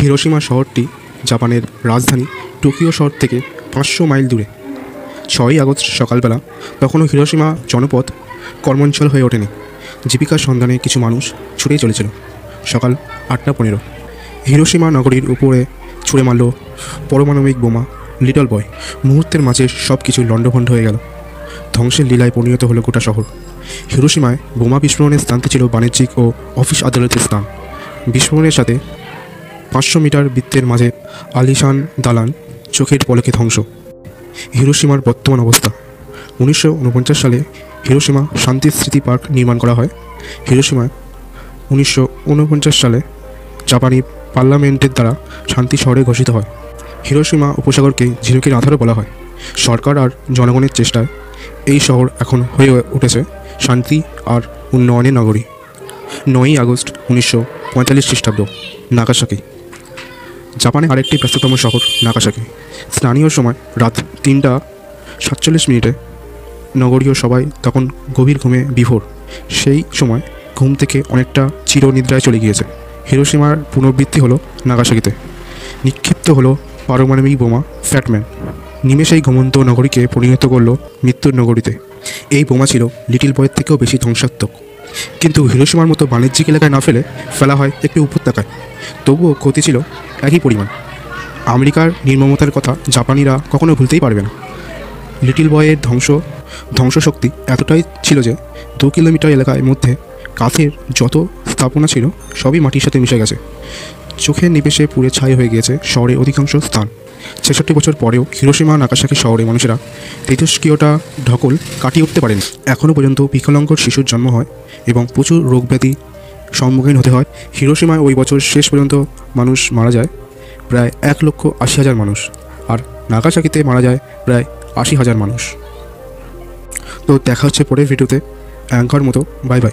Hiroshima শহরটি জাপানের রাজধানী টোকিও শহর থেকে পাঁচশো মাইল দূরে। ছয়ই আগস্ট সকালবেলা তখনও হিরোশিমা জনপদ কর্মাঞ্চল হয়ে ওঠেনি। জীবিকার সন্ধানে কিছু মানুষ ছুটেই চলেছিল। সকাল আটটা পনেরো। হিরোশিমা নগরীর উপরে ছুঁড়ে মারল পরমাণবিক বোমা, লিটল বয়। মুহূর্তের মাঝে সব কিছু লণ্ডভণ্ড হয়ে গেল। ধ্বংসের লীলায় পরিণত হলো গোটা শহর। হিরোশিমায় বোমা বিস্ফোরণের স্থানটি ছিল বাণিজ্যিক ও অফিস আদালতের স্থান। বিস্ফোরণের সাথে পাঁচশো মিটার বৃত্তের মাঝে আলিশান দালান চোখের পলকে ধ্বংস। হিরোশিমার বর্তমান অবস্থা। উনিশশো উনপঞ্চাশ সালে হিরোশিমা শান্তি স্মৃতি পার্ক নির্মাণ করা হয়। হিরোশিমায় উনিশশো সালে জাপানি পার্লামেন্টের দ্বারা শান্তি শহরে ঘোষিত হয়। হিরোশিমা উপসাগরকে ঝিনুকের আধারও বলা হয়। সরকার আর জনগণের চেষ্টায় এই শহর এখন হয়ে উঠেছে শান্তি আর উন্নয়নের নগরী। নয়ই আগস্ট উনিশশো পঁয়তাল্লিশ খ্রিস্টাব্দ, নাগাসাকি। জাপানে আরেকটি ব্যস্ততম শহর, নাগাসাকি। স্থানীয় সময় রাত তিনটা সাতচল্লিশ মিনিটে নগরীয় সবাই তখন গভীর ঘুমে বিভোর। সেই সময় ঘুম থেকে অনেকটা চিরনিদ্রায় চলে গিয়েছে। হিরোসীমার পুনর্বৃত্তি হলো নাগাসাকিতে। নিক্ষিপ্ত হলো পারমাণবিক বোমা ফ্যাটম্যান। নিমেষেই ঘুমন্ত নগরীকে পরিণত করল মৃত্যুর নগরীতে। এই বোমা ছিল লিটিল বয়ের থেকেও বেশি ধ্বংসাত্মক। কিন্তু হিরোসীমার মতো বাণিজ্যিক এলাকায় না ফেলে ফেলা হয় একটি উপত্যকায়। তবুও ক্ষতি ছিল একই পরিমাণ। আমেরিকার নির্মমতার কথা জাপানিরা কখনো ভুলতেই পারবে না। লিটিল বয়ের ধ্বংস, ধ্বংসশক্তি এতটাই ছিল যে দু কিলোমিটার এলাকার মধ্যে কাঠের যত স্থাপনা ছিল সবই মাটির সাথে মিশে গেছে। চোখের নিবেশে পুড়ে ছাই হয়ে গিয়েছে শহরের অধিকাংশ স্থান। ছেষট্টি বছর পরেও হিরোসীমা নাকাসাকি শহরে মানুষেরা তেজস্ক্রিয়টা ঢকল কাটিয়ে উঠতে পারেন। এখনও পর্যন্ত বিকলাঙ্গর শিশুর জন্ম হয় এবং প্রচুর রোগ ব্যাধি সম্মুখীন হতে হয়। হিরোসীমায় ওই বছর শেষ পর্যন্ত মানুষ মারা যায় প্রায় এক লক্ষ আশি হাজার মানুষ আর নাগাসাকিতে মারা যায় প্রায় আশি হাজার মানুষ। তো দেখা হচ্ছে পরের ভিডিওতে। অ্যাঙ্কার মতো, বাই বাই।